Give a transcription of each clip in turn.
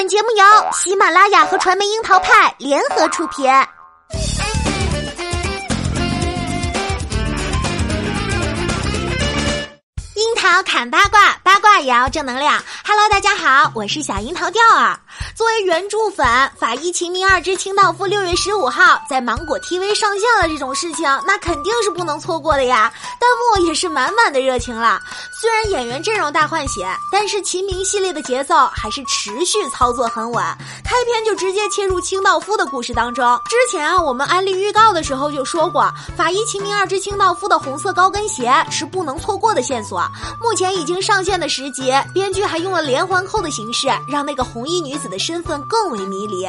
本节目由喜马拉雅和传媒樱桃派联合出品。樱桃砍八卦，八卦也要正能量。Hello，大家好，我是小樱桃调儿。作为原著粉，《法医秦明二之清道夫》六月十五号在芒果 TV 上线了，这种事情那肯定是不能错过的呀。弹幕也是满满的热情了。虽然演员阵容大换血，但是秦明系列的节奏还是持续操作很稳。开篇就直接切入清道夫的故事当中。之前啊，我们安利预告的时候就说过，《法医秦明二之清道夫》的红色高跟鞋是不能错过的线索。目前已经上线的十集，编剧还用了连环扣的形式，让那个红衣女子的身份更为迷离。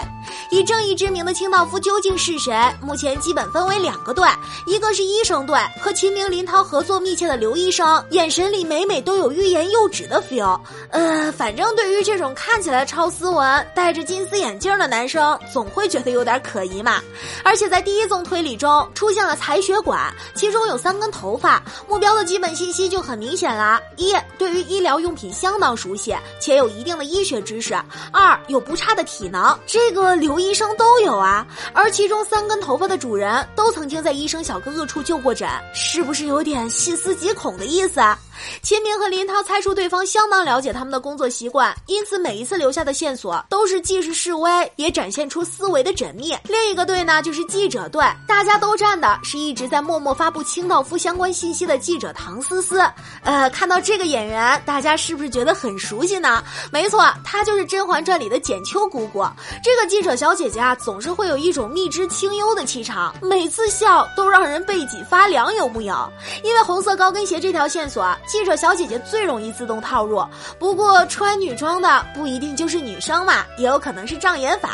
以正义之名的清道夫究竟是谁？目前基本分为两个队，一个是医生队，和秦明、林涛合作密切的刘医生，眼神里每每都有欲言又止的 feel。呃，反正对于这种看起来超斯文、戴着金丝眼镜的男生，总会觉得有点可疑嘛。而且在第一宗推理中出现了采血管，其中有三根头发，目标的基本信息就很明显了。一，对于医疗用品相当熟悉，且有一定的医学知识；二，有不差的体能，这个刘医生都有啊。而其中三根头发的主人都曾经在医生小哥哥处就过诊，是不是有点细思极恐的意思啊？秦明和林涛猜出对方相当了解他们的工作习惯，因此每一次留下的线索都是既是示威，也展现出思维的缜密。另一个队呢，就是记者队，大家都站的是一直在默默发布清道夫相关信息的记者唐思思。呃，看到这个演员，大家是不是觉得很熟悉呢？没错，他就是《甄嬛传》里的简秋姑姑。这个记者小姐姐啊，总是会有一种蜜汁清幽的气场，每次笑都让人背脊发凉，有木有？因为红色高跟鞋这条线索。记者小姐姐最容易自动套入，不过穿女装的不一定就是女生嘛，也有可能是障眼法。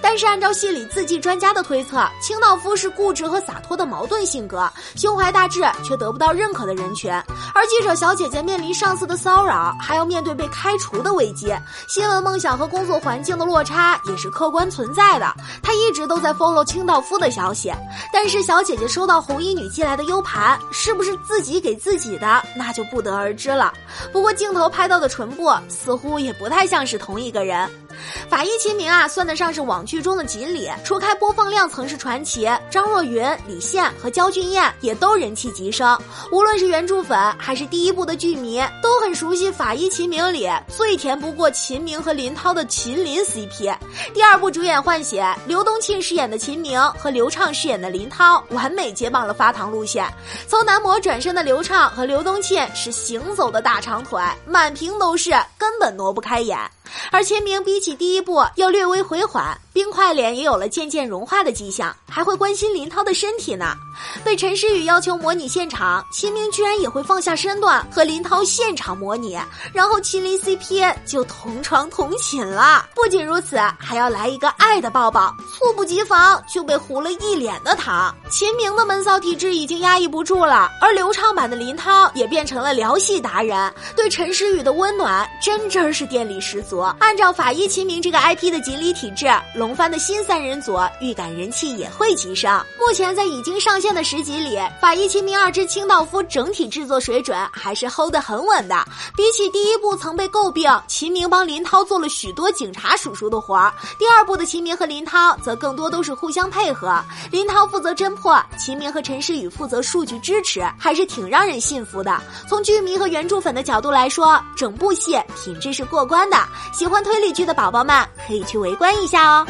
但是按照戏里字迹专家的推测，清道夫是固执和洒脱的矛盾性格，胸怀大志却得不到认可的人群。而记者小姐姐面临上司的骚扰，还要面对被开除的危机，新闻梦想和工作环境的落差也是客观存在的。他一直都在 follow 清道夫的消息，但是小姐姐收到红衣女寄来的 U 盘，是不是自己给自己的，那就。不得而知了。不过镜头拍到的唇部似乎也不太像是同一个人。法医秦明啊，算得上是网剧中的锦鲤，除开播放量曾是传奇，张若昀、李现和焦俊艳也都人气急升。无论是原著粉还是第一部的剧迷，都很熟悉《法医秦明》里最甜不过秦明和林涛的秦林 CP。第二部主演换血，刘东庆饰演的秦明和刘畅饰演的林涛，完美接棒了发糖路线。从男模转身的刘畅和刘东庆是行走的大长腿，满屏都是，根本挪不开眼。而秦明比起第一部要略微回缓。冰块脸也有了渐渐融化的迹象，还会关心林涛的身体呢。被陈诗雨要求模拟现场，秦明居然也会放下身段和林涛现场模拟，然后秦林 CP 就同床同寝了。不仅如此，还要来一个爱的抱抱，猝不及防就被糊了一脸的糖。秦明的闷骚体质已经压抑不住了，而流畅版的林涛也变成了聊戏达人，对陈诗雨的温暖真真是电力十足。按照法医秦明这个 IP 的锦鲤体质。龙帆的新三人组预感人气也会急升。目前在已经上线的十集里，《法医秦明二之清道夫》整体制作水准还是 hold 得很稳的。比起第一部曾被诟病秦明帮林涛做了许多警察叔叔的活儿，第二部的秦明和林涛则更多都是互相配合。林涛负责侦破，秦明和陈诗雨负责数据支持，还是挺让人信服的。从剧迷和原著粉的角度来说，整部戏品质是过关的。喜欢推理剧的宝宝们可以去围观一下哦。